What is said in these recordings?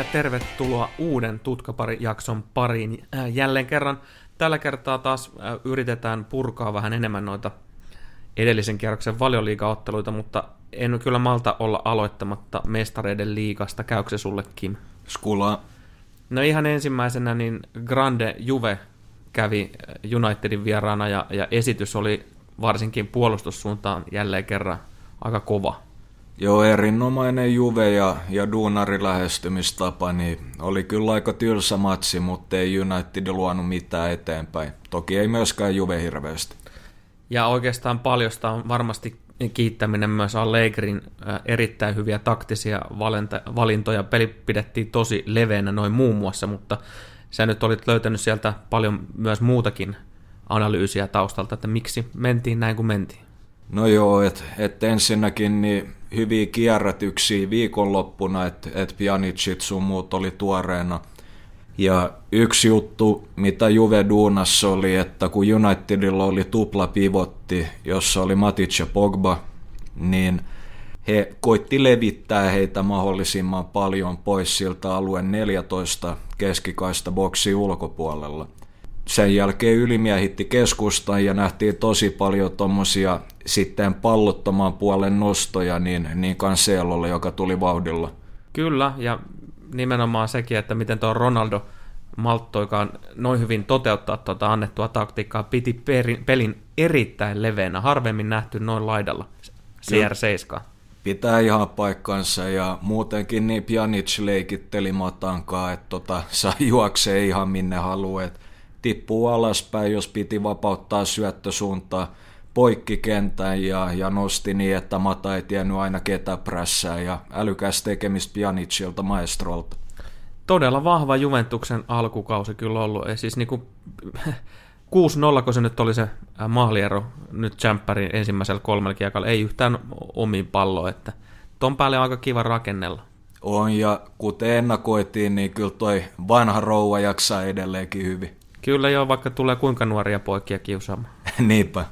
Ja tervetuloa uuden Tutkapari-jakson pariin. Äh, jälleen kerran tällä kertaa taas äh, yritetään purkaa vähän enemmän noita edellisen kierroksen valioliigaotteluita, mutta en kyllä malta olla aloittamatta mestareiden liigasta. Käykö se sulle, Kim? Skula. No ihan ensimmäisenä niin Grande Juve kävi äh, Unitedin vieraana ja, ja esitys oli varsinkin puolustussuuntaan jälleen kerran aika kova. Joo, erinomainen Juve ja, ja Duunari lähestymistapa, niin oli kyllä aika tylsä matsi, mutta ei United luonut mitään eteenpäin. Toki ei myöskään Juve hirveästi. Ja oikeastaan paljosta on varmasti kiittäminen myös Allegrin erittäin hyviä taktisia valintoja. Peli pidettiin tosi leveänä noin muun muassa, mutta sä nyt olit löytänyt sieltä paljon myös muutakin analyysiä taustalta, että miksi mentiin näin kuin mentiin. No joo, että et ensinnäkin niin hyviä kierrätyksiä viikonloppuna, että et Pjanicit sun muut oli tuoreena. Ja yksi juttu, mitä Juve duunassa oli, että kun Unitedilla oli tupla pivotti, jossa oli Matic ja Pogba, niin he koitti levittää heitä mahdollisimman paljon pois siltä alueen 14 keskikaista boksi ulkopuolella – sen jälkeen hitti keskustan ja nähtiin tosi paljon tuommoisia sitten pallottoman puolen nostoja niin, niin Cancelolle, joka tuli vauhdilla. Kyllä, ja nimenomaan sekin, että miten tuo Ronaldo malttoikaan noin hyvin toteuttaa tuota annettua taktiikkaa, piti perin, pelin erittäin leveänä, harvemmin nähty noin laidalla CR7. Pitää ihan paikkansa ja muutenkin niin Pjanic leikitteli matankaa, että tota, saa juoksee ihan minne haluaa tippuu alaspäin, jos piti vapauttaa syöttösuuntaa poikkikentän ja, ja nosti niin, että Mata ei tiennyt aina ketä prässää ja älykäs tekemistä Pjanicilta maestrolta. Todella vahva Juventuksen alkukausi kyllä ollut. Ja siis niinku 6-0, kun se nyt oli se maaliero nyt Champerin ensimmäisellä kolmella kiekalla, ei yhtään omiin palloa, että ton päälle on aika kiva rakennella. On, ja kuten ennakoitiin, niin kyllä toi vanha rouva jaksaa edelleenkin hyvin. Kyllä joo, vaikka tulee kuinka nuoria poikia kiusaamaan. Niinpä.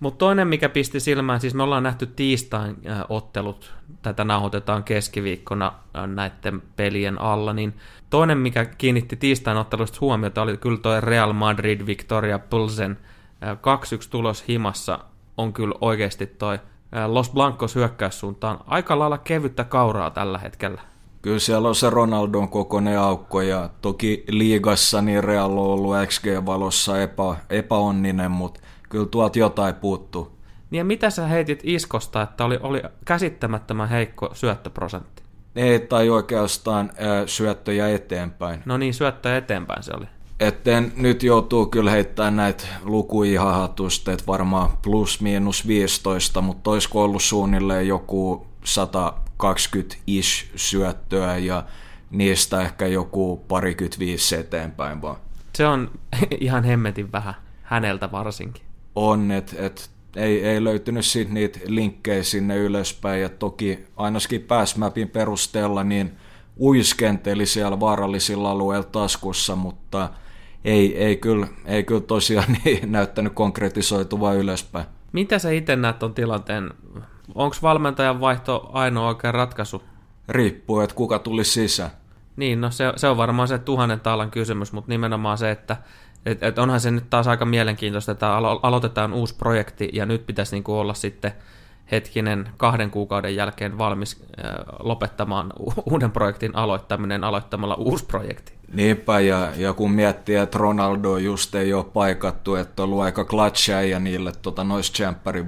Mutta toinen, mikä pisti silmään, siis me ollaan nähty tiistain äh, ottelut, tätä nauhoitetaan keskiviikkona äh, näiden pelien alla, niin toinen, mikä kiinnitti tiistain ottelusta huomiota, oli kyllä tuo Real Madrid Victoria Pulsen äh, 2-1 tulos himassa, on kyllä oikeasti toi Los Blancos hyökkäyssuuntaan aika lailla kevyttä kauraa tällä hetkellä. Kyllä siellä on se Ronaldon kokoinen aukko ja toki liigassa niin Real on ollut XG-valossa epä, epäonninen, mutta kyllä tuolta jotain puuttuu. Niin ja mitä sä heitit Iskosta, että oli, oli käsittämättömän heikko syöttöprosentti? Ei, tai oikeastaan äh, syöttöjä eteenpäin. No niin, syöttöjä eteenpäin se oli. Etten nyt joutuu kyllä heittämään näitä lukuja hahatusta, että varmaan plus miinus 15, mutta olisiko ollut suunnilleen joku 100 20 ish syöttöä ja niistä ehkä joku parikymmentä viisi eteenpäin vaan. Se on ihan hemmetin vähän, häneltä varsinkin. On, että et, ei, ei löytynyt siitä niitä linkkejä sinne ylöspäin ja toki ainakin pääsmäpin perusteella niin uiskenteli siellä vaarallisilla alueilla taskussa, mutta ei, ei, kyllä, ei kyllä tosiaan niin näyttänyt konkretisoituvaa ylöspäin. Mitä sä itse näet tuon tilanteen Onko valmentajan vaihto ainoa oikea ratkaisu? Riippuu, että kuka tuli sisään. Niin, no se, se on varmaan se tuhannen taalan kysymys, mutta nimenomaan se, että et, et onhan se nyt taas aika mielenkiintoista, että alo- aloitetaan uusi projekti ja nyt pitäisi niinku olla sitten hetkinen kahden kuukauden jälkeen valmis äh, lopettamaan u- uuden projektin aloittaminen aloittamalla uusi projekti. Niinpä, ja, ja kun miettii, että Ronaldo just ei ole paikattu, että on ollut aika ja niille tota, noissa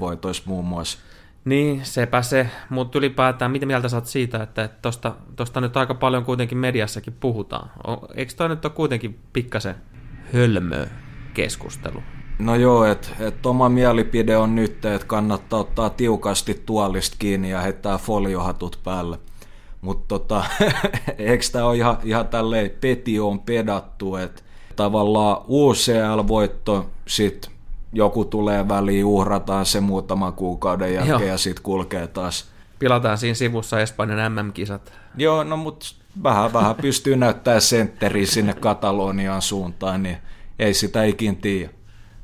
voitoissa muun muassa. Niin, sepä se, mutta ylipäätään, mitä mieltä saat siitä, että tosta, tosta nyt aika paljon kuitenkin mediassakin puhutaan. Eikö toi nyt ole kuitenkin pikkasen hölmö keskustelu? No joo, että et oma mielipide on nyt, että kannattaa ottaa tiukasti tuolista kiinni ja heittää foliohatut päälle. Mutta tota, eikö tämä ole ihan, ihan tälleen peti on pedattu, että tavallaan UCL-voitto, sitten joku tulee väliin, uhrataan se muutama kuukauden jälkeen Joo. ja sitten kulkee taas. Pilataan siinä sivussa Espanjan MM-kisat. Joo, no mutta vähän, vähän pystyy näyttää sentteri sinne Kataloniaan suuntaan, niin ei sitä ikin tiedä.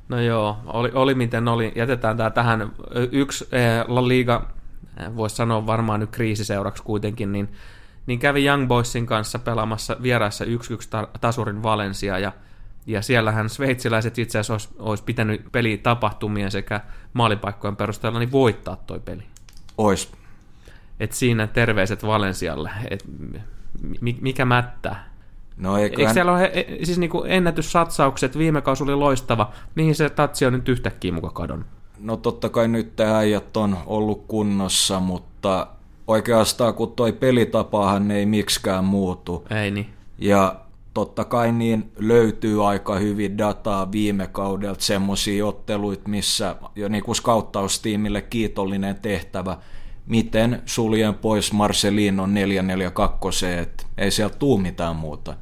No joo, oli, oli miten oli. Jätetään tämä tähän. Yksi eh, La Liga, eh, voisi sanoa varmaan nyt kriisiseuraksi kuitenkin, niin niin kävi Young Boysin kanssa pelaamassa vieraissa 1-1 tasurin Valencia, ja, ja siellähän sveitsiläiset itse asiassa olisi, olisi pitänyt peli tapahtumien sekä maalipaikkojen perusteella niin voittaa toi peli. Ois. Et siinä terveiset Valensialle, et mikä mättää. No eiköhän... Eikö siellä ole he, siis niinku ennätyssatsaukset, viime kausi oli loistava, mihin se tatsi on nyt yhtäkkiä muka kadonnut? No totta kai nyt äijät on ollut kunnossa, mutta oikeastaan kun toi pelitapahan ei miksikään muutu. Ei niin. Ja totta kai niin löytyy aika hyvin dataa viime kaudelta semmoisia otteluita, missä jo niin kuin skauttaustiimille kiitollinen tehtävä, miten suljen pois Marcelino 442, että ei sieltä tuu mitään muuta.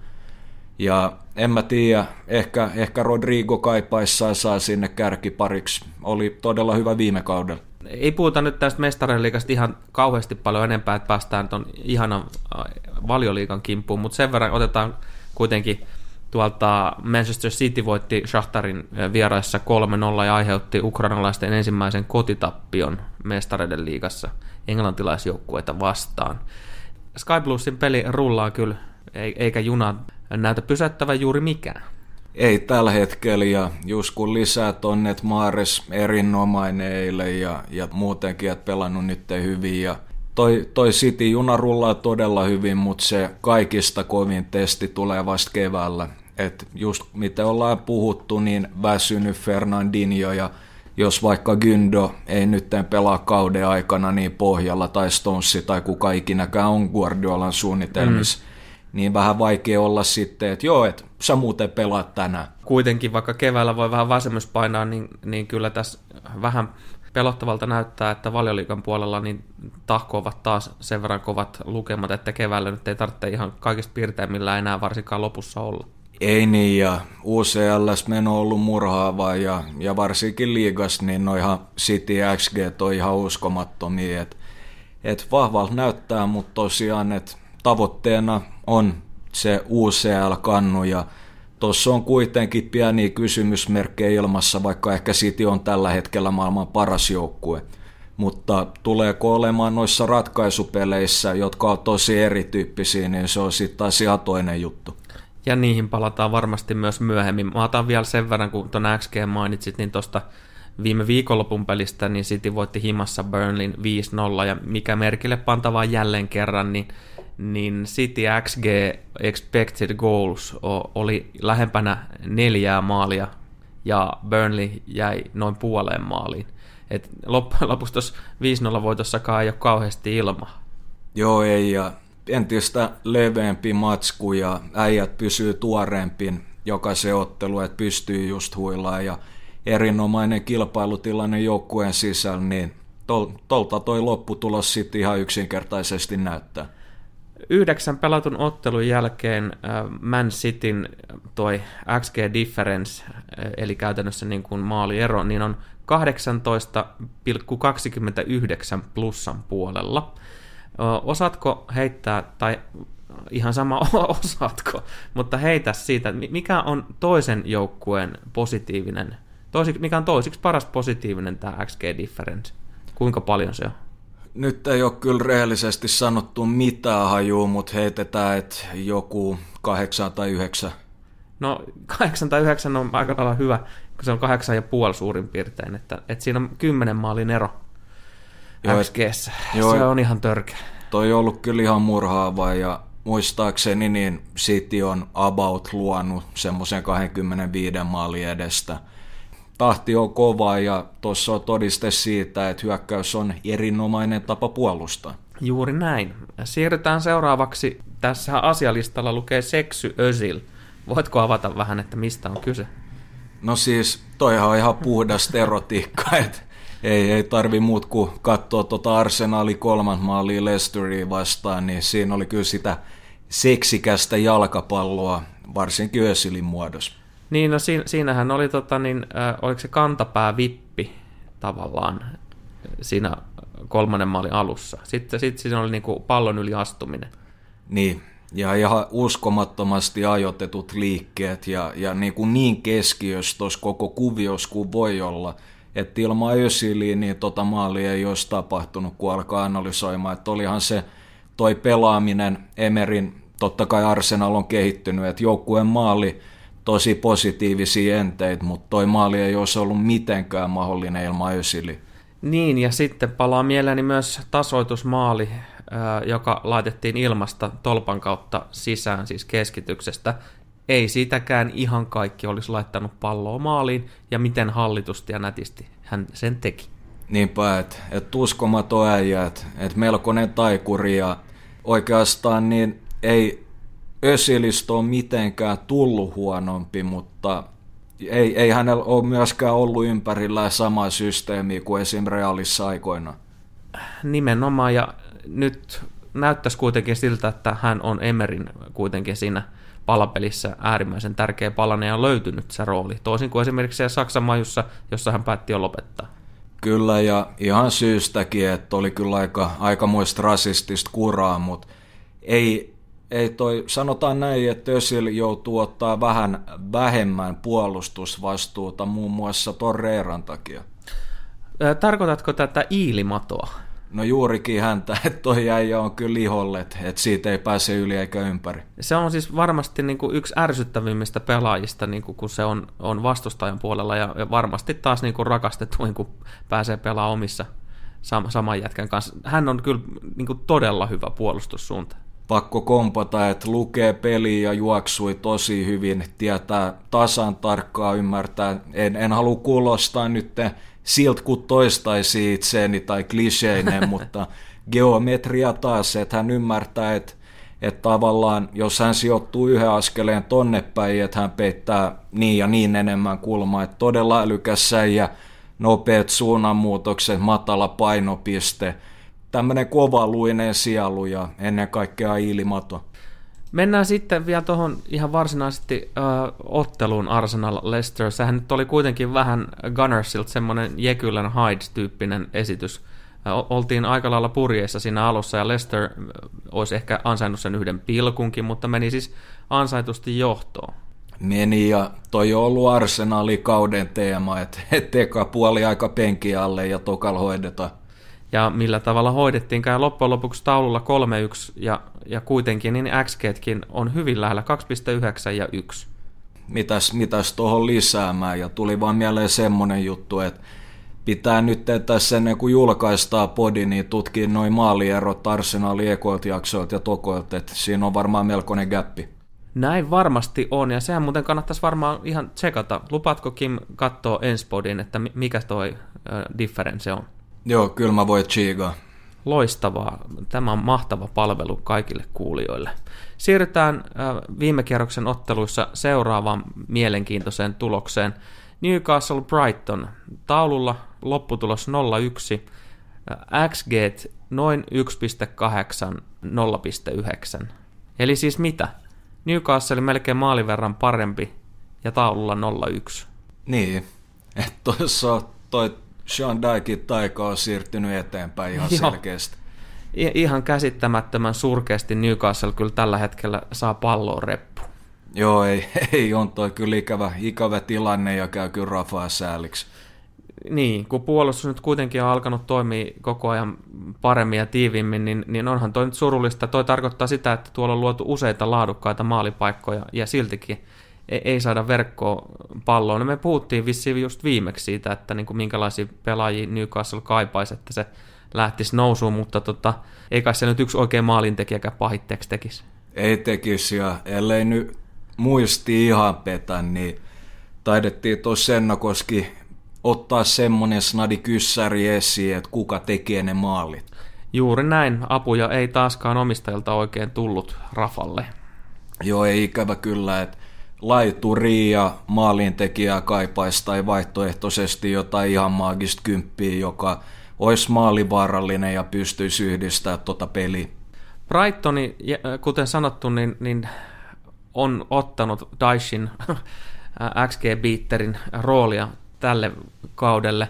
Ja en mä tiedä, ehkä, ehkä Rodrigo kaipaissaan saa sinne kärkipariksi. Oli todella hyvä viime kaudella. Ei puhuta nyt tästä mestariliikasta ihan kauheasti paljon enempää, että päästään tuon ihanan äh, valioliikan kimppuun, mutta sen verran otetaan kuitenkin tuolta Manchester City voitti Shahtarin äh, vieraissa 3-0 ja aiheutti ukrainalaisten ensimmäisen kotitappion mestareiden liigassa englantilaisjoukkueita vastaan. Sky Bluesin peli rullaa kyllä, eikä juna näytä pysäyttävän juuri mikään. Ei tällä hetkellä, ja just kun lisää tonne, että Maares erinomainen eilen ja, ja muutenkin, että pelannut nyt hyvin, ja toi, toi City-juna rullaa todella hyvin, mutta se kaikista kovin testi tulee vasta keväällä. Et just mitä ollaan puhuttu, niin väsynyt Fernandinho ja jos vaikka Gyndo ei nyt pelaa kauden aikana niin pohjalla tai Stonesi tai kuka ikinäkään on Guardiolan suunnitelmissa, mm niin vähän vaikea olla sitten, että joo, että sä muuten pelaat tänään. Kuitenkin, vaikka keväällä voi vähän vasemmus painaa, niin, niin kyllä tässä vähän pelottavalta näyttää, että valioliikan puolella niin tahkoavat taas sen verran kovat lukemat, että keväällä nyt ei tarvitse ihan kaikista piirteimmillä enää varsinkaan lopussa olla. Ei niin, ja UCLS meno on ollut murhaava, ja, ja varsinkin liigas, niin no ihan City XG on ihan uskomattomia, että et vahvalta näyttää, mutta tosiaan, että tavoitteena on se UCL-kannu ja tuossa on kuitenkin pieni kysymysmerkkejä ilmassa, vaikka ehkä City on tällä hetkellä maailman paras joukkue. Mutta tuleeko olemaan noissa ratkaisupeleissä, jotka on tosi erityyppisiä, niin se on sitten taas ihan toinen juttu. Ja niihin palataan varmasti myös myöhemmin. Mä otan vielä sen verran, kun tuon XG mainitsit, niin tuosta viime viikonlopun pelistä, niin City voitti himassa Burnlin 5-0, ja mikä merkille pantavaa jälleen kerran, niin niin City XG expected goals oli lähempänä neljää maalia ja Burnley jäi noin puoleen maaliin. Et loppujen lopuksi tuossa 5-0 voitossakaan ei ole kauheasti ilma. Joo ei ja entistä leveämpi matsku ja äijät pysyy tuoreempin joka se ottelu, että pystyy just huilaan ja erinomainen kilpailutilanne joukkueen sisällä, niin tol, tolta toi lopputulos sitten ihan yksinkertaisesti näyttää yhdeksän pelatun ottelun jälkeen äh, Man Cityn toi XG difference, äh, eli käytännössä niin kuin maaliero, niin on 18,29 plussan puolella. Osaatko heittää, tai ihan sama osaatko, mutta heitä siitä, mikä on toisen joukkueen positiivinen, mikä on toisiksi paras positiivinen tämä XG difference? Kuinka paljon se on? Nyt ei ole kyllä rehellisesti sanottu mitään hajuu, mutta heitetään, että joku kahdeksan tai yhdeksän. No kahdeksan tai yhdeksän on aika lailla hyvä, kun se on kahdeksan ja puoli suurin piirtein, että, että siinä on kymmenen maalin ero joo, XGssä. Joo, se on ihan törkeä. Toi on ollut kyllä ihan murhaava ja muistaakseni niin City on about luonut semmoisen 25 maalin edestä – tahti on kova ja tuossa on todiste siitä, että hyökkäys on erinomainen tapa puolustaa. Juuri näin. Siirrytään seuraavaksi. Tässä asialistalla lukee Seksy Özil. Voitko avata vähän, että mistä on kyse? No siis, toihan on ihan puhdas erotiikka, että ei, ei tarvi muut kuin katsoa tuota Arsenali kolman maalia Leicesteria vastaan, niin siinä oli kyllä sitä seksikästä jalkapalloa, varsinkin Özilin muodossa. Niin, no siinä, siinähän oli, tota, niin, äh, oliko se kantapää vippi tavallaan siinä kolmannen maalin alussa. Sitten, sitten siinä oli niin kuin pallon yli astuminen. Niin, ja ihan uskomattomasti ajoitetut liikkeet ja, ja niin, kuin niin keskiössä tuossa koko kuvios kuin voi olla. Että ilman Ösiliä niin tota maalia ei olisi tapahtunut, kun alkaa analysoimaan, että olihan se toi pelaaminen, Emerin, totta kai Arsenal on kehittynyt, että joukkueen maali tosi positiivisia enteitä, mutta toi maali ei olisi ollut mitenkään mahdollinen ilman Ösili. Niin, ja sitten palaa mieleeni myös tasoitusmaali, joka laitettiin ilmasta tolpan kautta sisään, siis keskityksestä. Ei siitäkään ihan kaikki olisi laittanut palloa maaliin, ja miten hallitusti ja nätisti hän sen teki. Niinpä, että et uskomaton äijä, että et melkoinen taikuri, ja oikeastaan niin ei Ösilistä ole mitenkään tullut huonompi, mutta ei, ei hänellä ole myöskään ollut ympärillä sama systeemi kuin esim. Realissa aikoina. Nimenomaan, ja nyt näyttäisi kuitenkin siltä, että hän on Emerin kuitenkin siinä palapelissä äärimmäisen tärkeä palanen ja on löytynyt se rooli, toisin kuin esimerkiksi Saksan majussa, jossa hän päätti jo lopettaa. Kyllä, ja ihan syystäkin, että oli kyllä aika, aikamoista rasistista kuraa, mutta ei, ei toi, sanotaan näin, että Ösil joutuu ottaa vähän vähemmän puolustusvastuuta muun muassa Torreiran takia. Tarkoitatko tätä iilimatoa? No juurikin häntä, että toi äijä on kyllä liholle, että siitä ei pääse yli eikä ympäri. Se on siis varmasti niin kuin yksi ärsyttävimmistä pelaajista, niin kuin kun se on, on vastustajan puolella, ja, varmasti taas niin kuin rakastettu, kun pääsee pelaamaan omissa saman jätkän kanssa. Hän on kyllä niin kuin todella hyvä puolustussuunta pakko kompata, että lukee peliä ja juoksui tosi hyvin, tietää tasan tarkkaa, ymmärtää. En, en halua kuulostaa nyt siltä, kun toistaisi itseeni tai kliseinen, mutta geometria taas, että hän ymmärtää, että, että tavallaan jos hän sijoittuu yhden askeleen tonne päin, että hän peittää niin ja niin enemmän kulmaa, että todella älykäs ja nopeat suunnanmuutokset, matala painopiste – tämmöinen kovaluinen sielu ja ennen kaikkea ilmato. Mennään sitten vielä tuohon ihan varsinaisesti äh, otteluun Arsenal Leicester. Sehän nyt oli kuitenkin vähän Gunnersilta semmoinen Jekylän Hyde-tyyppinen esitys. Oltiin aika lailla purjeissa siinä alussa ja Leicester olisi ehkä ansainnut sen yhden pilkunkin, mutta meni siis ansaitusti johtoon. Meni ja toi on ollut Arsenalin kauden teema, että et eka puoli aika penki alle ja tokal hoidetaan ja millä tavalla hoidettiinkaan. Loppujen lopuksi taululla 3-1 ja, ja kuitenkin niin XGtkin on hyvin lähellä 2,9 ja 1. Mitäs, mitäs tuohon lisäämään ja tuli vaan mieleen semmonen juttu, että pitää nyt tässä ennen kuin julkaistaan podi, niin tutkii noin maalierot Arsenalin ekoilta jaksoilta ja tokoilta, että siinä on varmaan melkoinen gappi. Näin varmasti on, ja sehän muuten kannattaisi varmaan ihan tsekata. Lupaatko Kim katsoa ensi podin, että mikä toi äh, difference on? Joo, kyllä mä voin chiigaa. Loistavaa. Tämä on mahtava palvelu kaikille kuulijoille. Siirrytään viime kierroksen otteluissa seuraavaan mielenkiintoiseen tulokseen. Newcastle Brighton. Taululla lopputulos 0-1. Äh, XG noin 1,8, 0,9. Eli siis mitä? Newcastle melkein maalin verran parempi ja taululla 0-1. Niin, että tuossa toi Sean Dykin taika on siirtynyt eteenpäin ihan Joo. selkeästi. I- ihan käsittämättömän surkeasti Newcastle kyllä tällä hetkellä saa palloa reppu. Joo, ei, ei on toi kyllä ikävä, ikävä tilanne ja käy kyllä Rafaa sääliksi. Niin, kun puolustus nyt kuitenkin on alkanut toimia koko ajan paremmin ja tiivimmin, niin, niin onhan toi nyt surullista. Toi tarkoittaa sitä, että tuolla on luotu useita laadukkaita maalipaikkoja ja siltikin ei, ei saada verkkoa palloon. No me puhuttiin vissiin just viimeksi siitä, että niin kuin minkälaisia pelaajia Newcastle kaipaisi, että se lähtisi nousuun, mutta tota, ei kai se nyt yksi oikein maalintekijäkään pahitteeksi tekisi. Ei tekisi, ja ellei nyt muisti ihan petä, niin taidettiin tuossa Sennakoski ottaa semmonen snadi kyssäri esiin, että kuka tekee ne maalit. Juuri näin. Apuja ei taaskaan omistajilta oikein tullut Rafalle. Joo, ei ikävä kyllä, että laituri ja maalintekijää kaipaisi tai vaihtoehtoisesti jotain ihan maagista kymppiä, joka olisi maalivaarallinen ja pystyisi yhdistämään tuota peliä. Brightoni, kuten sanottu, niin, niin on ottanut Daishin XG-beaterin roolia tälle kaudelle.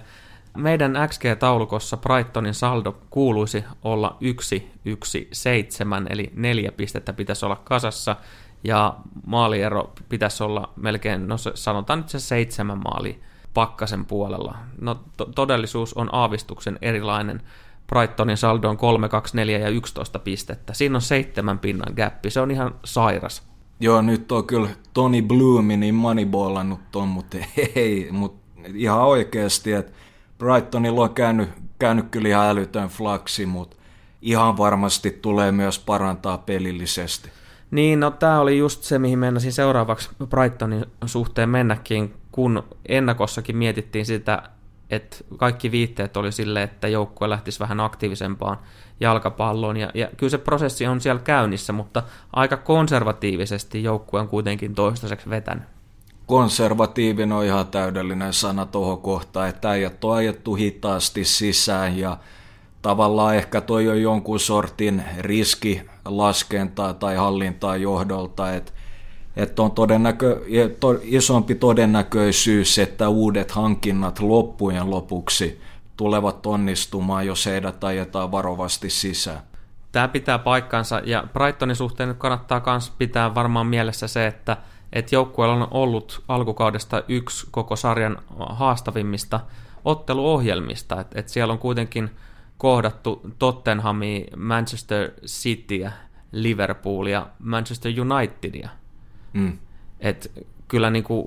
Meidän XG-taulukossa Brightonin saldo kuuluisi olla 1-1-7, eli neljä pistettä pitäisi olla kasassa – ja maaliero pitäisi olla melkein, no sanotaan nyt se seitsemän maali pakkasen puolella. No to- todellisuus on aavistuksen erilainen. Brightonin saldo on 3, 2, 4 ja 11 pistettä. Siinä on seitsemän pinnan gappi, se on ihan sairas. Joo, nyt on kyllä Tony Bloomi niin moneyballannut ton, mutta ei, mutta ihan oikeasti, että Brightonilla on käynyt, käynyt kyllä ihan älytön flaksi, mutta ihan varmasti tulee myös parantaa pelillisesti. Niin, no tämä oli just se, mihin mennäisin seuraavaksi Brightonin suhteen mennäkin, kun ennakossakin mietittiin sitä, että kaikki viitteet oli sille, että joukkue lähtisi vähän aktiivisempaan jalkapalloon, ja, ja kyllä se prosessi on siellä käynnissä, mutta aika konservatiivisesti joukkue on kuitenkin toistaiseksi vetänyt. Konservatiivinen on ihan täydellinen sana tuohon kohtaan, että äijät on ajettu hitaasti sisään, ja tavallaan ehkä toi on jonkun sortin riski laskentaa tai hallintaa johdolta, että että on todennäkö, to, isompi todennäköisyys, että uudet hankinnat loppujen lopuksi tulevat onnistumaan, jos heidät ajetaan varovasti sisään. Tämä pitää paikkansa, ja Brightonin suhteen kannattaa myös pitää varmaan mielessä se, että, että joukkueella on ollut alkukaudesta yksi koko sarjan haastavimmista otteluohjelmista, että, että siellä on kuitenkin kohdattu Tottenhamia, Manchester Cityä, Liverpoolia, Manchester Unitedia. Mm. Et kyllä niin kuin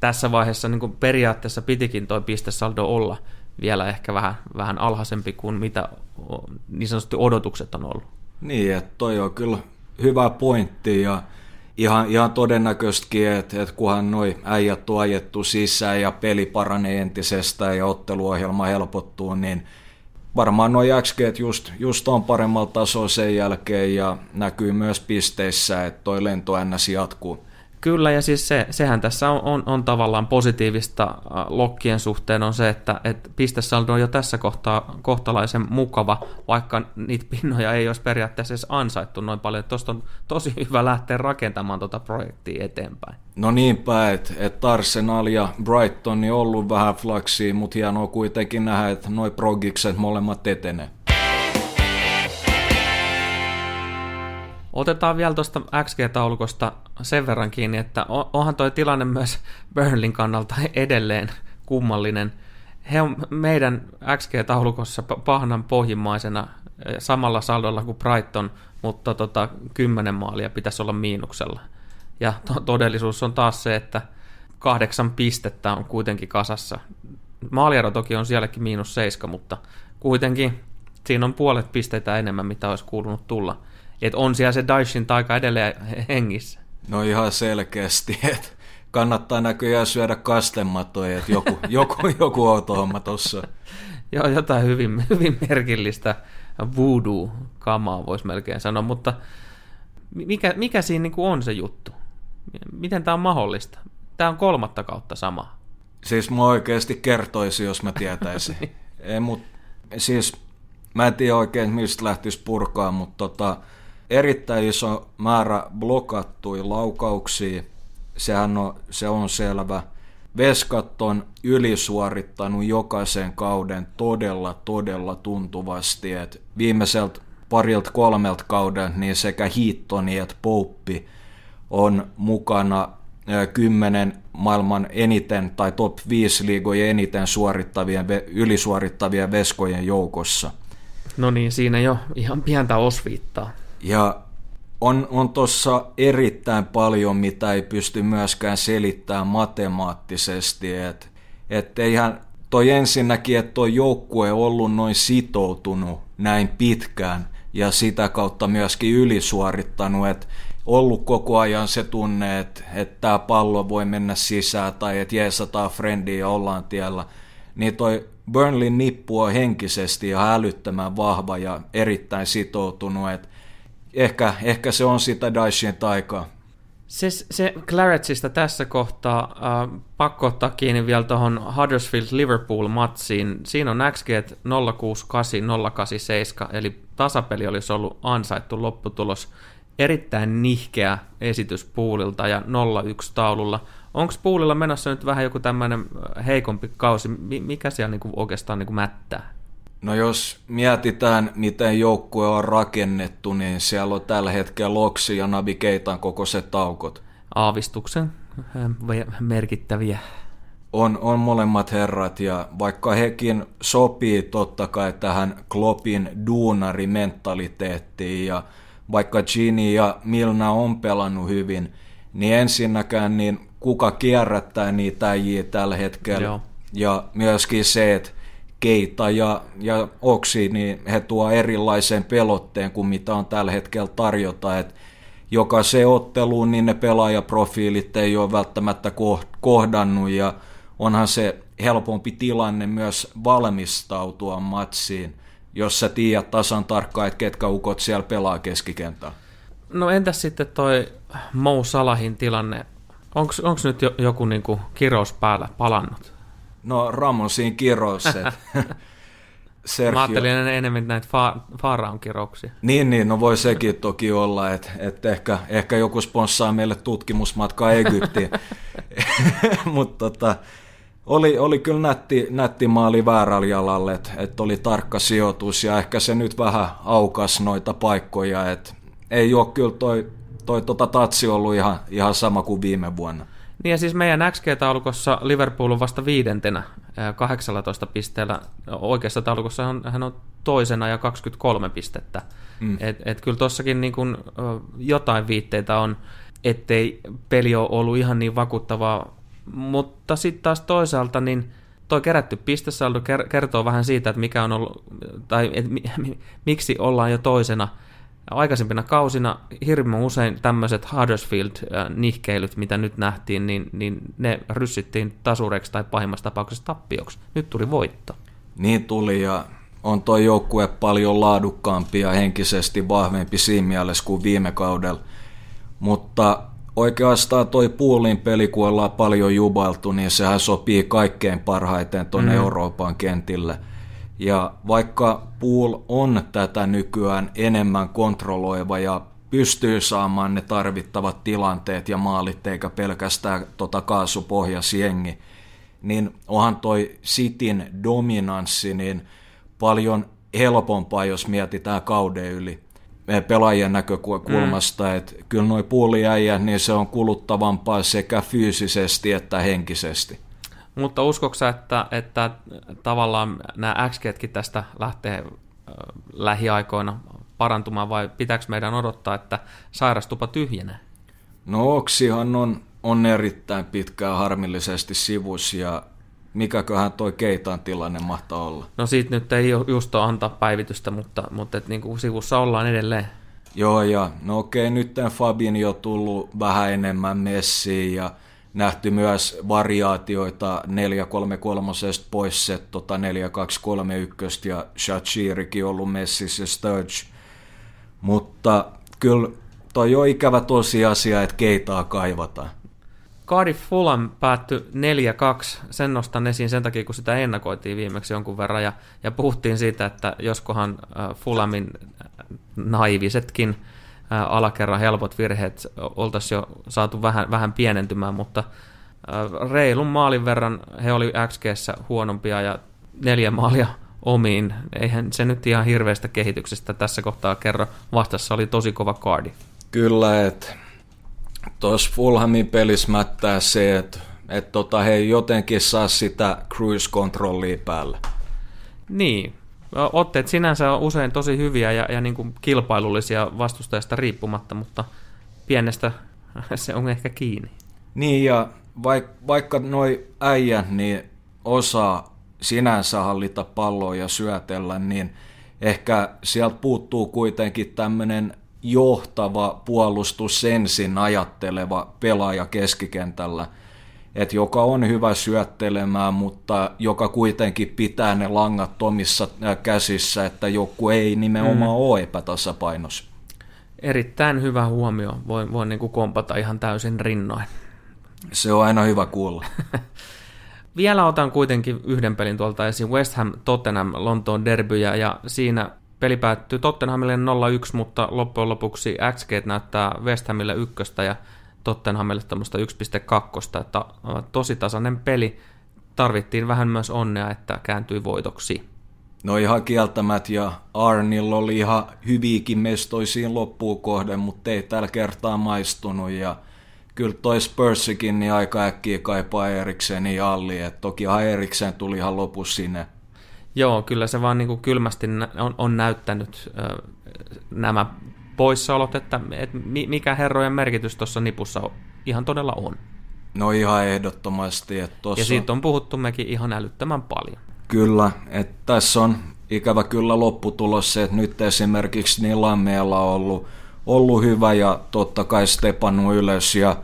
tässä vaiheessa niin kuin periaatteessa pitikin toi pistesaldo olla vielä ehkä vähän, vähän alhaisempi kuin mitä niin sanotusti odotukset on ollut. Niin, että toi on kyllä hyvä pointti ja ihan, ihan todennäköistäkin, että, että kunhan noi äijät on ajettu sisään ja peli paranee entisestään ja otteluohjelma helpottuu, niin varmaan nuo XG just, just on paremmalla tasolla sen jälkeen ja näkyy myös pisteissä, että toi lento NS jatkuu. Kyllä, ja siis se, sehän tässä on, on, on tavallaan positiivista äh, lokkien suhteen on se, että, että pistesaldo on jo tässä kohtaa kohtalaisen mukava, vaikka niitä pinnoja ei olisi periaatteessa edes ansaittu noin paljon. Tuosta on tosi hyvä lähteä rakentamaan tuota projektia eteenpäin. No niinpä, että et Arsenal ja Brighton on ollut vähän flaksia, mutta hienoa kuitenkin nähdä, että noin progikset molemmat etenee. Otetaan vielä tuosta XG-taulukosta sen verran kiinni, että onhan toi tilanne myös Burnlin kannalta edelleen kummallinen. He on meidän XG-taulukossa pahnan pohjimmaisena eh, samalla saldolla kuin Brighton, mutta tota, 10 maalia pitäisi olla miinuksella. Ja to- todellisuus on taas se, että kahdeksan pistettä on kuitenkin kasassa. Maaliero toki on sielläkin miinus seiska, mutta kuitenkin siinä on puolet pisteitä enemmän, mitä olisi kuulunut tulla – että on siellä se Daishin taika edelleen hengissä. No ihan selkeästi, että kannattaa näköjään syödä kastematoja, että joku, joku, joku outo homma tossa. Joo, jotain hyvin, hyvin merkillistä voodoo-kamaa voisi melkein sanoa, mutta mikä, mikä siinä niin on se juttu? Miten tämä on mahdollista? Tämä on kolmatta kautta sama. Siis mä oikeasti kertoisin, jos mä tietäisin. Ei, mut, siis mä en tiedä oikein, mistä lähtisi purkaa, mutta tota, erittäin iso määrä blokattuja laukauksia. Sehän on, se on selvä. Veskat on ylisuorittanut jokaisen kauden todella, todella tuntuvasti. Et viimeiseltä parilta kolmelta kaudelta niin sekä Hiittoni että Pouppi on mukana kymmenen maailman eniten tai top 5 liigojen eniten suorittavien, ylisuorittavien veskojen joukossa. No niin, siinä jo ihan pientä osviittaa. Ja on, on tuossa erittäin paljon, mitä ei pysty myöskään selittämään matemaattisesti, että et eihän toi ensinnäkin, että tuo joukkue ollut noin sitoutunut näin pitkään ja sitä kautta myöskin ylisuorittanut, että ollut koko ajan se tunne, että, että tämä pallo voi mennä sisään tai että jeesataan frendiä ja ollaan tiellä, niin toi Burnley nippu on henkisesti ja älyttömän vahva ja erittäin sitoutunut, että ehkä, ehkä se on sitä Daishin taikaa. Se, se Claretsista tässä kohtaa, äh, pakko ottaa kiinni vielä tuohon Huddersfield-Liverpool-matsiin. Siinä on XG 068, 087, eli tasapeli olisi ollut ansaittu lopputulos. Erittäin nihkeä esitys puulilta ja 0-1 taululla. Onko puulilla menossa nyt vähän joku tämmöinen heikompi kausi? Mikä siellä niinku oikeastaan niinku mättää? No jos mietitään, miten joukkue on rakennettu, niin siellä on tällä hetkellä Loksi ja Nabi Keitan kokoiset taukot. Aavistuksen merkittäviä. On, on molemmat herrat ja vaikka hekin sopii totta kai tähän Kloppin duunarimentaliteettiin ja vaikka Gini ja Milna on pelannut hyvin, niin ensinnäkään niin kuka kierrättää niitä äijiä tällä hetkellä. Joo. Ja myöskin se, että Keita ja, ja Oksi, niin he tuo erilaisen pelotteen kuin mitä on tällä hetkellä tarjota. Että jokaiseen otteluun niin ne pelaajaprofiilit ei ole välttämättä kohdannut ja onhan se helpompi tilanne myös valmistautua matsiin, jos sä tiedät tasan tarkkaan, että ketkä ukot siellä pelaa keskikentällä. No entäs sitten toi Mou Salahin tilanne? Onko nyt jo, joku niinku kirous päällä palannut? No Ramonsin kirous. Sergio. Mä ajattelin enemmän näitä fa- Faaraon kirouksia. Niin, niin, no voi sekin toki olla, että, että ehkä, ehkä joku sponssaa meille tutkimusmatka Egyptiin. Mutta tota, oli, oli kyllä nätti, nätti maali väärällä jalalla, että, että oli tarkka sijoitus ja ehkä se nyt vähän aukas noita paikkoja, että ei ole kyllä toi, toi tota tatsi ollut ihan, ihan sama kuin viime vuonna. Niin ja siis meidän XG-taulukossa Liverpool on vasta viidentenä 18 pisteellä. Oikeassa taulukossa hän, hän on toisena ja 23 pistettä. Mm. Et, et kyllä tuossakin niin kun, jotain viitteitä on, ettei peli ole ollut ihan niin vakuuttavaa. Mutta sitten taas toisaalta niin toi kerätty pistesaldo kertoo vähän siitä, että mikä on ollut, tai et, miksi ollaan jo toisena – aikaisempina kausina hirveän usein tämmöiset Huddersfield-nihkeilyt, mitä nyt nähtiin, niin, niin ne ryssittiin tasureiksi tai pahimmassa tapauksessa tappioksi. Nyt tuli voitto. Niin tuli ja on tuo joukkue paljon laadukkaampi ja henkisesti vahvempi siinä mielessä kuin viime kaudella. Mutta oikeastaan toi puulin peli, kun ollaan paljon jubaltu, niin sehän sopii kaikkein parhaiten tuonne mm. Euroopan kentille – ja vaikka Pool on tätä nykyään enemmän kontrolloiva ja pystyy saamaan ne tarvittavat tilanteet ja maalit eikä pelkästään tota kaasupohjasjengi, niin onhan toi Sitin dominanssi niin paljon helpompaa, jos mietitään kauden yli pelaajien näkökulmasta, mm. että kyllä noin puuliäijät, niin se on kuluttavampaa sekä fyysisesti että henkisesti. Mutta uskoksa, että, että tavallaan nämä x tästä lähtee lähiaikoina parantumaan vai pitääkö meidän odottaa, että sairastupa tyhjenee? No Oksihan on, on erittäin pitkään harmillisesti sivus ja mikäköhän toi Keitan tilanne mahtaa olla? No siitä nyt ei just ole antaa päivitystä, mutta, mutta et niin kuin sivussa ollaan edelleen. Joo, ja no okei, nyt Fabin jo tullut vähän enemmän messiin ja nähty myös variaatioita 433 pois se tota 4231 ja Shachirikin ollut Messissä ja Sturge. Mutta kyllä toi on ikävä tosiasia, että keitaa kaivataan. Cardiff Fulham päättyi 4-2. Sen nostan esiin sen takia, kun sitä ennakoitiin viimeksi jonkun verran. Ja, ja puhuttiin siitä, että joskohan äh, Fulhamin alakerran helpot virheet oltaisiin jo saatu vähän, vähän pienentymään, mutta reilun maalin verran he oli xg huonompia ja neljä maalia omiin. Eihän se nyt ihan hirveästä kehityksestä tässä kohtaa kerro. Vastassa oli tosi kova kaardi. Kyllä, että tuossa Fulhamin pelissä mättää se, että et tota, he jotenkin saa sitä cruise-kontrollia päällä. Niin, otteet sinänsä on usein tosi hyviä ja, ja niin kuin kilpailullisia vastustajasta riippumatta, mutta pienestä se on ehkä kiinni. Niin ja vaik, vaikka noi äijät niin osaa sinänsä hallita palloa ja syötellä, niin ehkä sieltä puuttuu kuitenkin tämmöinen johtava puolustus sensin ajatteleva pelaaja keskikentällä – että joka on hyvä syöttelemään, mutta joka kuitenkin pitää ne langat omissa käsissä, että joku ei nimenomaan mm. ole epätasapainossa. Erittäin hyvä huomio. Voin, voin niin kuin kompata ihan täysin rinnoin. Se on aina hyvä kuulla. Vielä otan kuitenkin yhden pelin tuolta esiin. West Ham Tottenham Lontoon derbyjä ja siinä peli päättyy Tottenhamille 0-1, mutta loppujen lopuksi XG näyttää West Hamille ykköstä ja Tottenhamille tämmöistä 1.2, että tosi tasainen peli. Tarvittiin vähän myös onnea, että kääntyi voitoksi. No ihan kieltämät ja Arnilla oli ihan hyviäkin mestoisiin loppuun kohden, mutta ei tällä kertaa maistunut ja kyllä toi Spursikin niin aika äkkiä kaipaa Eriksen ja Alli, että tokihan Eriksen tuli ihan lopussa sinne. Joo, kyllä se vaan niin kuin kylmästi on, on näyttänyt ö, nämä poissaolot, että, että mikä herrojen merkitys tuossa nipussa ihan todella on. No ihan ehdottomasti. Että tossa... Ja siitä on puhuttu mekin ihan älyttömän paljon. Kyllä, että tässä on ikävä kyllä lopputulos se, että nyt esimerkiksi Lammeella on ollut, ollut hyvä ja totta kai Stepanu ylös ja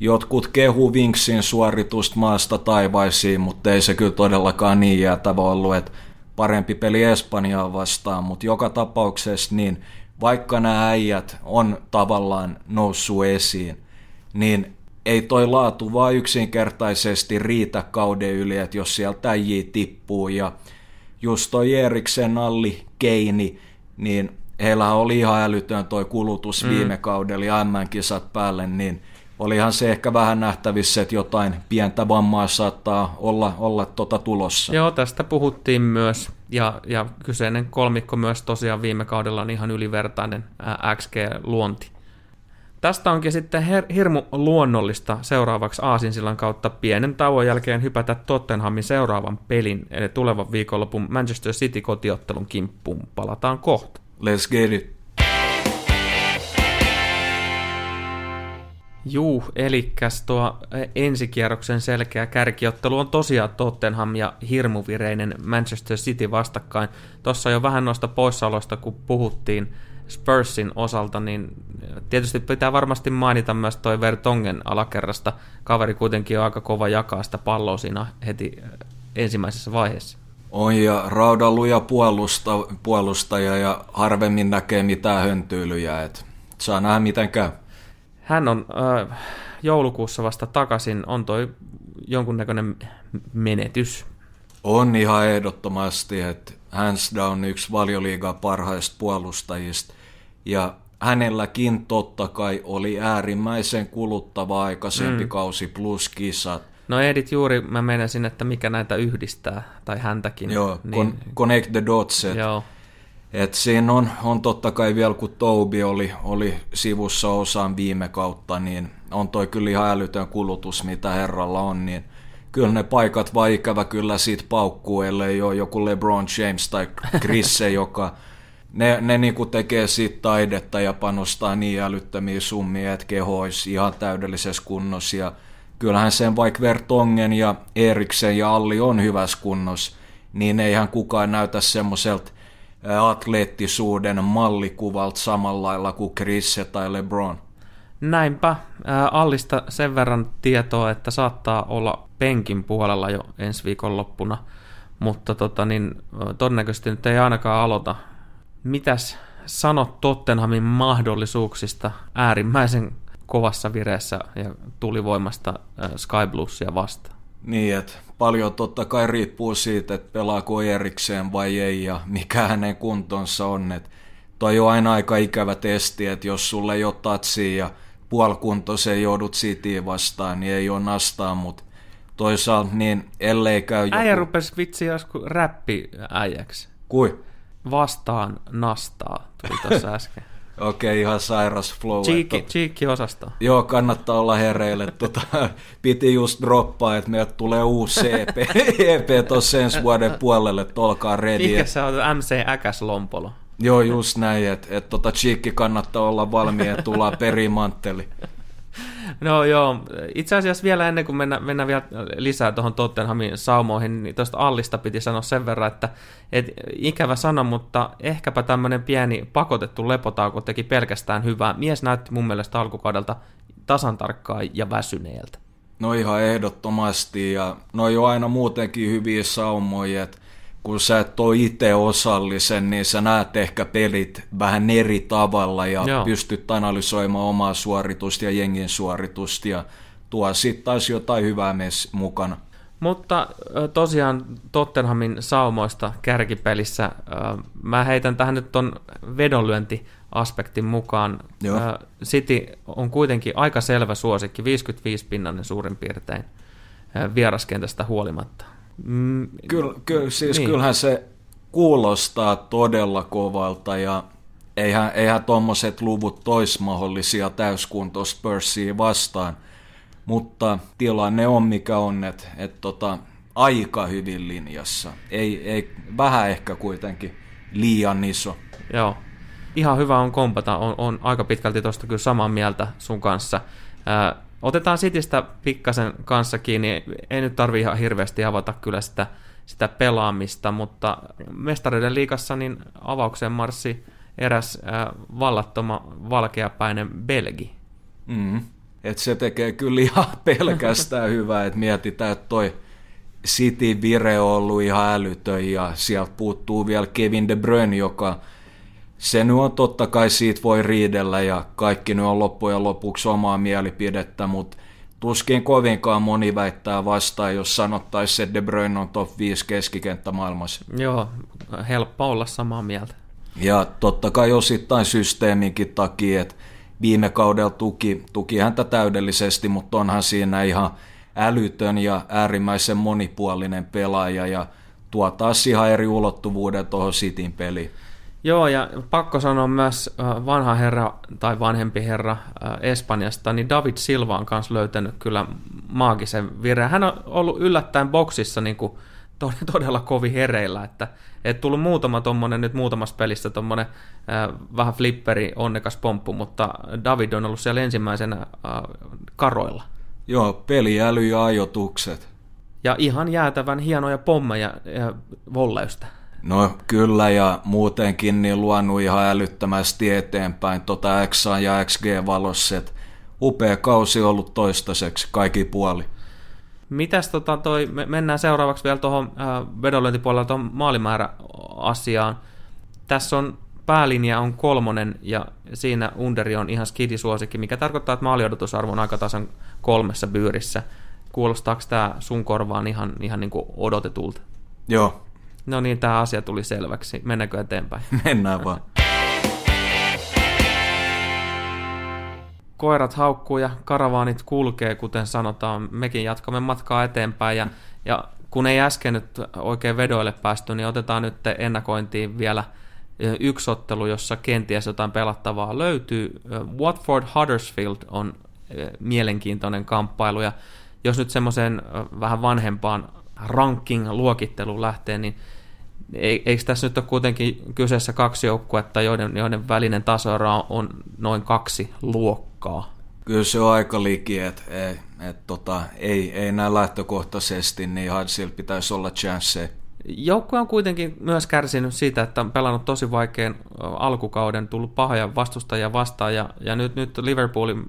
jotkut kehu Vinksin suoritusta maasta taivaisiin, mutta ei se kyllä todellakaan niin jäätävä ollut, että parempi peli Espanjaa vastaan, mutta joka tapauksessa niin vaikka nämä äijät on tavallaan noussut esiin, niin ei toi laatu vaan yksinkertaisesti riitä kauden yli, että jos sieltä äijii tippuu ja just toi Eriksen Alli Keini, niin heillä oli ihan älytön toi kulutus mm. viime kaudella ja MM-kisat päälle, niin olihan se ehkä vähän nähtävissä, että jotain pientä vammaa saattaa olla, olla tota tulossa. Joo, tästä puhuttiin myös, ja, ja kyseinen kolmikko myös tosiaan viime kaudella on ihan ylivertainen XG-luonti. Tästä onkin sitten her- hirmu luonnollista seuraavaksi Aasinsillan kautta pienen tauon jälkeen hypätä Tottenhamin seuraavan pelin, eli tulevan viikonlopun Manchester City-kotiottelun kimppuun. Palataan kohta. Let's get it. Juu, eli tuo ensikierroksen selkeä kärkiottelu on tosiaan Tottenham ja hirmuvireinen Manchester City vastakkain. Tuossa jo vähän noista poissaoloista, kun puhuttiin Spursin osalta, niin tietysti pitää varmasti mainita myös toi Vertongen alakerrasta. Kaveri kuitenkin on aika kova jakaa sitä palloa siinä heti ensimmäisessä vaiheessa. On ja raudaluja puolusta, puolustaja ja harvemmin näkee mitään höntyylyjä, et saa nähdä miten käy. Hän on äh, joulukuussa vasta takaisin, on toi jonkunnäköinen menetys. On ihan ehdottomasti, että hands down yksi valioliigan parhaista puolustajista. Ja hänelläkin totta kai oli äärimmäisen kuluttava aikaisempi mm. kausi plus kisat. No Edit juuri mä menisin, että mikä näitä yhdistää, tai häntäkin. Joo, niin... connect the dots. Joo. Et siinä on, on totta kai vielä, kun Tobi oli, oli sivussa osaan viime kautta, niin on toi kyllä ihan älytön kulutus, mitä herralla on, niin kyllä ne paikat vaan ikävä kyllä siitä paukkuu, ellei ole joku LeBron James tai Chris, joka ne, ne niinku tekee siitä taidetta ja panostaa niin älyttömiä summia, että keho olisi ihan täydellisessä kunnossa. Ja kyllähän sen vaikka Vertongen ja Eriksen ja Alli on hyvässä kunnossa, niin eihän kukaan näytä semmoiselta atleettisuuden mallikuvalta samalla lailla kuin Chris tai LeBron. Näinpä. Allista sen verran tietoa, että saattaa olla penkin puolella jo ensi viikon loppuna, mutta tota, niin, todennäköisesti nyt ei ainakaan aloita. Mitäs sanot Tottenhamin mahdollisuuksista äärimmäisen kovassa vireessä ja tulivoimasta Sky Bluesia vastaan? Niin, että paljon totta kai riippuu siitä, että pelaako erikseen vai ei ja mikä hänen kuntonsa on. Että toi on aina aika ikävä testi, että jos sulle ei ole tatsia ja puolikuntoisen joudut Cityyn vastaan, niin ei ole nastaa, mutta toisaalta niin ellei käy joku... Äijä rupesi vitsi joskus räppi äijäksi. Kui? Vastaan nastaa, tuli tuossa äsken. Okei, ihan sairas flow. Cheekki, cheekki osasto. Joo, kannattaa olla hereille. Tota, piti just droppaa, että meiltä tulee uusi EP, EP tuossa ensi vuoden puolelle, että olkaa ready. Mikä se on MC Äkäs Lompolo? Joo, just näin, että et, tota Cheekki kannattaa olla valmiin, että tullaan perimantteli. No joo, itse asiassa vielä ennen kuin mennään, mennään vielä lisää tuohon Tottenhamin saumoihin, niin tuosta Allista piti sanoa sen verran, että et, ikävä sana, mutta ehkäpä tämmöinen pieni pakotettu lepotauko teki pelkästään hyvää. Mies näytti mun mielestä alkukaudelta tasan tarkkaa ja väsyneeltä. No ihan ehdottomasti, ja no jo aina muutenkin hyviä saumoja, että kun sä et ole itse osallisen, niin sä näet ehkä pelit vähän eri tavalla ja Joo. pystyt analysoimaan omaa suoritusta ja jengin suoritusta ja tuo sitten taas jotain hyvää mes mukana. Mutta tosiaan Tottenhamin saumoista kärkipelissä, mä heitän tähän nyt ton vedonlyöntiaspektin mukaan. Joo. City on kuitenkin aika selvä suosikki, 55 pinnanen suurin piirtein vieraskentästä huolimatta. Mm, Kyllä, kyllä, siis niin. kyllähän se kuulostaa todella kovalta ja eihän, eihän tuommoiset luvut tois mahdollisia täyskunto Spursia vastaan, mutta tilanne on mikä on, että et tota, aika hyvin linjassa. Ei, ei, vähän ehkä kuitenkin liian iso. Joo. Ihan hyvä on kompata, on, on aika pitkälti tuosta kyllä samaa mieltä sun kanssa. Ää, otetaan Sitistä pikkasen kanssa kiinni, ei nyt tarvi ihan hirveästi avata kyllä sitä, sitä pelaamista, mutta mestareiden liikassa niin avaukseen marssi eräs ää, vallattoma valkeapäinen Belgi. Mm. Et se tekee kyllä ihan pelkästään hyvää, että mietitään, että toi City vire on ollut ihan älytön ja sieltä puuttuu vielä Kevin De Bruyne, joka se nyt on totta kai siitä voi riidellä ja kaikki nyt on loppujen lopuksi omaa mielipidettä, mutta tuskin kovinkaan moni väittää vastaan, jos sanottaisiin, että De Bruyne on top 5 keskikenttä maailmassa. Joo, helppo olla samaa mieltä. Ja totta kai osittain systeeminkin takia, että viime kaudella tuki, tuki häntä täydellisesti, mutta onhan siinä ihan älytön ja äärimmäisen monipuolinen pelaaja ja tuo taas ihan eri ulottuvuuden tuohon Cityn peliin. Joo, ja pakko sanoa myös vanha herra tai vanhempi herra Espanjasta, niin David Silva on kanssa löytänyt kyllä maagisen vireen. Hän on ollut yllättäen boksissa niin kuin todella kovin hereillä, että et tullut muutama tuommoinen nyt muutamassa pelissä tuommoinen äh, vähän flipperi onnekas pomppu, mutta David on ollut siellä ensimmäisenä äh, karoilla. Joo, peliäly ja ajotukset. Ja ihan jäätävän hienoja pommeja ja volleysta. No kyllä, ja muutenkin niin luonut ihan älyttömästi eteenpäin tota X ja XG-valossa, että upea kausi ollut toistaiseksi kaikki puoli. Mitäs tota toi, me mennään seuraavaksi vielä tuohon äh, vedonlyöntipuolella tuohon maalimäärä-asiaan. Tässä on päälinja on kolmonen ja siinä underi on ihan skidisuosikki, mikä tarkoittaa, että maaliodotusarvo on aika tasan kolmessa byyrissä. Kuulostaako tämä sun korvaan ihan, ihan niin kuin odotetulta? Joo. No niin, tämä asia tuli selväksi. Mennäänkö eteenpäin? Mennään vaan. koirat haukkuu ja karavaanit kulkee, kuten sanotaan. Mekin jatkamme matkaa eteenpäin ja, ja kun ei äsken nyt oikein vedoille päästy, niin otetaan nyt ennakointiin vielä yksi ottelu, jossa kenties jotain pelattavaa löytyy. Watford Huddersfield on mielenkiintoinen kamppailu ja jos nyt semmoiseen vähän vanhempaan ranking-luokitteluun lähtee, niin eikö tässä nyt ole kuitenkin kyseessä kaksi joukkuetta, joiden, joiden välinen tasoero on noin kaksi luokkaa? Kyllä se on aika liki, että et, et, tota, ei, ei näin lähtökohtaisesti, niin Huddersfield pitäisi olla chance. Joukkue on kuitenkin myös kärsinyt siitä, että on pelannut tosi vaikean alkukauden, tullut pahoja vastustajia vastaan, ja, ja nyt, nyt Liverpoolin,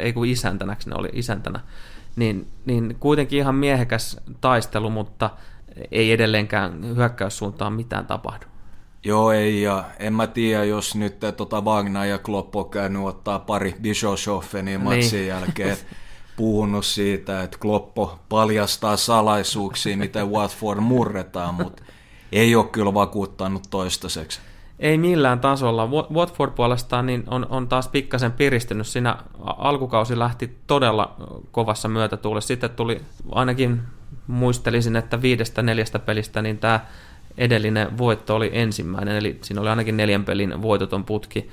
ei kun isäntänäksi ne oli isäntänä, niin, niin kuitenkin ihan miehekäs taistelu, mutta ei edelleenkään hyökkäyssuuntaan mitään tapahdu. Joo, ei, ja en mä tiedä, jos nyt tota Wagner ja Klopp on käynyt ottaa pari Bischofshoffenia niin. matsin jälkeen puhunut siitä, että Kloppo paljastaa salaisuuksia, miten Watford murretaan, mutta ei ole kyllä vakuuttanut toistaiseksi. Ei millään tasolla. Watford puolestaan niin on, on taas pikkasen piristynyt. Siinä alkukausi lähti todella kovassa myötätuulessa. Sitten tuli ainakin muistelisin, että viidestä neljästä pelistä niin tämä edellinen voitto oli ensimmäinen, eli siinä oli ainakin neljän pelin voitoton putki.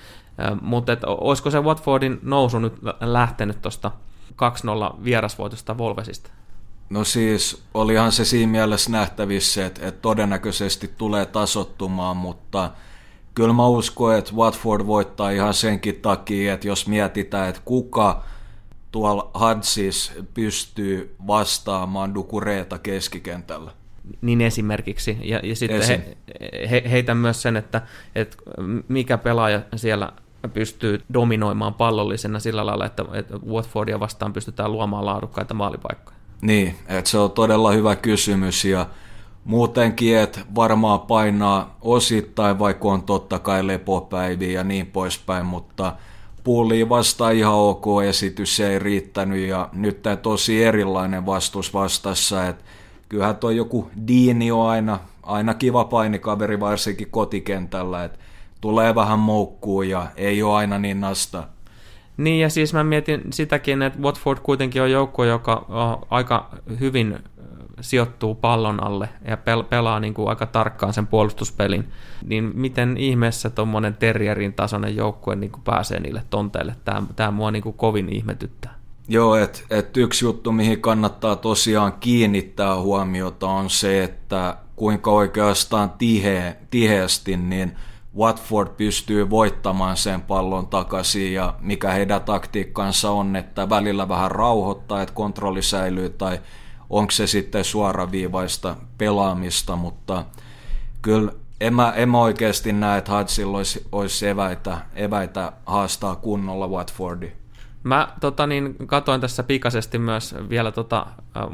Mutta olisiko se Watfordin nousu nyt lähtenyt tuosta 2-0 vierasvoitosta Volvesista? No siis, olihan se siinä mielessä nähtävissä, että, että todennäköisesti tulee tasottumaan, mutta kyllä mä uskon, että Watford voittaa ihan senkin takia, että jos mietitään, että kuka tuolla Hadsis pystyy vastaamaan Dukureeta keskikentällä. Niin esimerkiksi. Ja, ja sitten Esim. he, he, heitän myös sen, että, että mikä pelaaja siellä pystyy dominoimaan pallollisena sillä lailla, että, että Watfordia vastaan pystytään luomaan laadukkaita maalipaikkoja. Niin, että se on todella hyvä kysymys ja muutenkin, että varmaan painaa osittain, vaikka on totta kai lepopäiviä ja niin poispäin, mutta – Pulliin vastaan ihan ok esitys, se ei riittänyt ja nyt tämä tosi erilainen vastus vastassa, että kyllähän tuo joku Diini on aina, aina kiva painikaveri varsinkin kotikentällä, että tulee vähän moukkuun ja ei ole aina niin nasta. Niin ja siis mä mietin sitäkin, että Watford kuitenkin on joukko, joka aika hyvin sijoittuu pallon alle ja pel- pelaa niin kuin aika tarkkaan sen puolustuspelin, niin miten ihmeessä tuommoinen terrierin tasoinen joukkue niin kuin pääsee niille tonteille? Tämä, tämä mua niin kuin kovin ihmetyttää. Joo, että et yksi juttu, mihin kannattaa tosiaan kiinnittää huomiota on se, että kuinka oikeastaan tihe, tiheästi niin Watford pystyy voittamaan sen pallon takaisin ja mikä heidän taktiikkansa on, että välillä vähän rauhoittaa, että kontrolli säilyy tai onko se sitten suoraviivaista pelaamista, mutta kyllä en mä, en mä oikeasti näe, että Hudsilla olisi, olisi eväitä, eväitä haastaa kunnolla Watfordi. Mä tota, niin, katoin tässä pikaisesti myös vielä tota,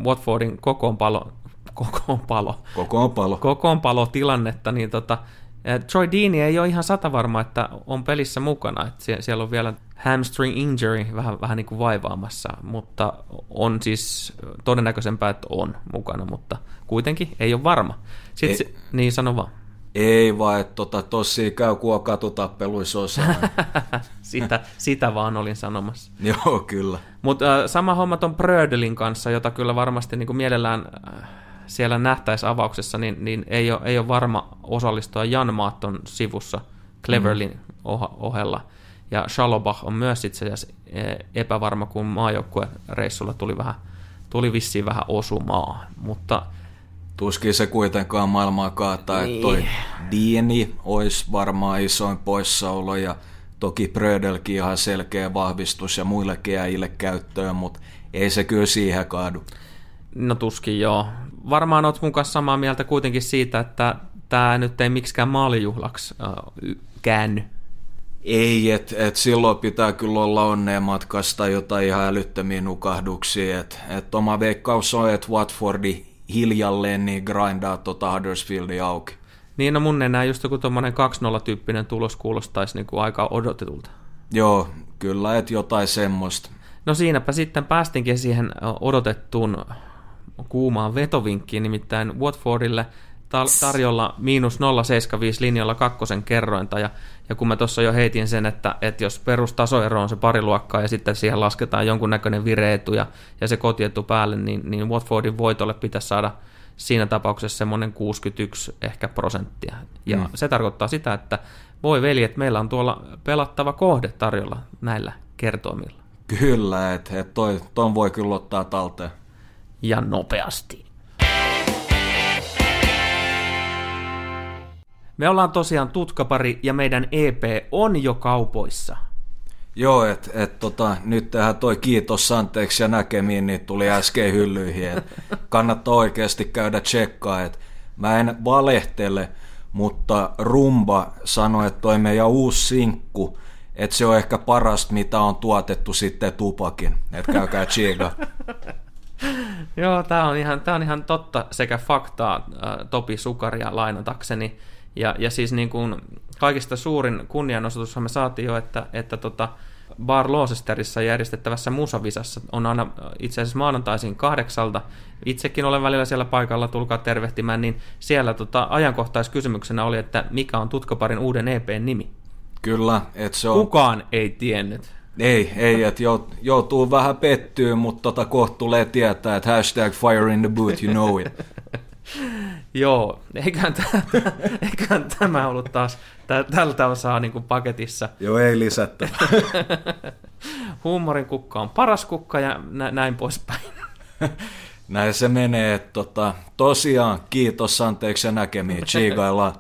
Watfordin kokoonpalo, kokoonpalo, kokoonpalo. kokoonpalo tilannetta, niin tota, Troy Deeney ei ole ihan sata varma, että on pelissä mukana. Että siellä on vielä hamstring injury vähän, vähän niin kuin vaivaamassa, mutta on siis todennäköisempää, että on mukana, mutta kuitenkin ei ole varma. Sitten, ei, niin sano vaan. Ei vaan, että tota, tossi käy osaa. sitä, sitä vaan olin sanomassa. Joo, kyllä. Mutta äh, sama homma ton Brödelin kanssa, jota kyllä varmasti niin kuin mielellään äh, siellä nähtäisi avauksessa, niin, niin ei, ole, ei ole varma osallistua Jan Maatton sivussa Cleverlin mm. ohella. Ja Shalobach on myös itse asiassa e, epävarma, kun maajoukkuereissulla tuli, vähän, tuli vissiin vähän osumaa, mutta Tuskin se kuitenkaan maailmaa kaataa, niin. että toi niin. Dieni olisi varmaan isoin poissaolo ja toki Brödelkin ihan selkeä vahvistus ja muillekin äijille käyttöön, mutta ei se kyllä siihen kaadu. No tuskin joo. Varmaan oot mun kanssa samaa mieltä kuitenkin siitä, että tämä nyt ei miksikään maalijuhlaksi äh, käänny. Ei, että et silloin pitää kyllä olla onneen matkasta jotain ihan älyttömiä nukahduksia. Että et oma veikkaus on, että Watfordi hiljalleen niin grindaa tota Huddersfieldia auki. Niin, no mun enää just joku tuommoinen 2-0-tyyppinen tulos kuulostaisi niin kuin aika odotetulta. Joo, kyllä, että jotain semmoista. No siinäpä sitten päästinkin siihen odotettuun kuumaan vetovinkkiin, nimittäin Watfordille tarjolla miinus 0,75 linjalla kakkosen kerrointa, ja, ja kun mä tuossa jo heitin sen, että, että jos perustasoero on se pari luokkaa ja sitten siihen lasketaan jonkunnäköinen vireetu ja, ja se kotietu päälle, niin, niin Watfordin voitolle pitäisi saada siinä tapauksessa semmoinen 61 ehkä prosenttia. Ja mm. se tarkoittaa sitä, että voi veli, että meillä on tuolla pelattava kohde tarjolla näillä kertoimilla. Kyllä, että et toi, ton voi kyllä ottaa talteen ja nopeasti. Me ollaan tosiaan tutkapari ja meidän EP on jo kaupoissa. Joo, että et, tota, nyt tähän toi kiitos anteeksi ja näkemiin, niin tuli äsken hyllyihin. Et kannattaa oikeasti käydä tsekkaa, että mä en valehtele, mutta Rumba sanoi, että toi meidän uusi sinkku, että se on ehkä parasta, mitä on tuotettu sitten tupakin. Että käykää tsiiga. Joo, tämä on, ihan, tää on ihan totta sekä faktaa äh, Topi Sukaria lainatakseni. Ja, ja siis niin kuin kaikista suurin kunnianosoitus me saatiin jo, että, että tota, Bar Laucesterissa järjestettävässä musavisassa on aina itse asiassa maanantaisin kahdeksalta. Itsekin olen välillä siellä paikalla, tulkaa tervehtimään, niin siellä tota, ajankohtaiskysymyksenä oli, että mikä on Tutkaparin uuden EPn nimi? Kyllä, että se on... Kukaan ei tiennyt. Ei, ei, että joutuu vähän pettyä, mutta tota kohta tulee tietää, että hashtag fire in the boot, you know it. Joo, eiköhän, tämä, eiköhän tämä ollut taas tältä osaa niin kuin paketissa. Joo, ei lisättä. Huumorin kukka on paras kukka ja nä- näin poispäin. Näin se menee. Tota, tosiaan, kiitos, anteeksi ja näkemiin. Chigaillaan.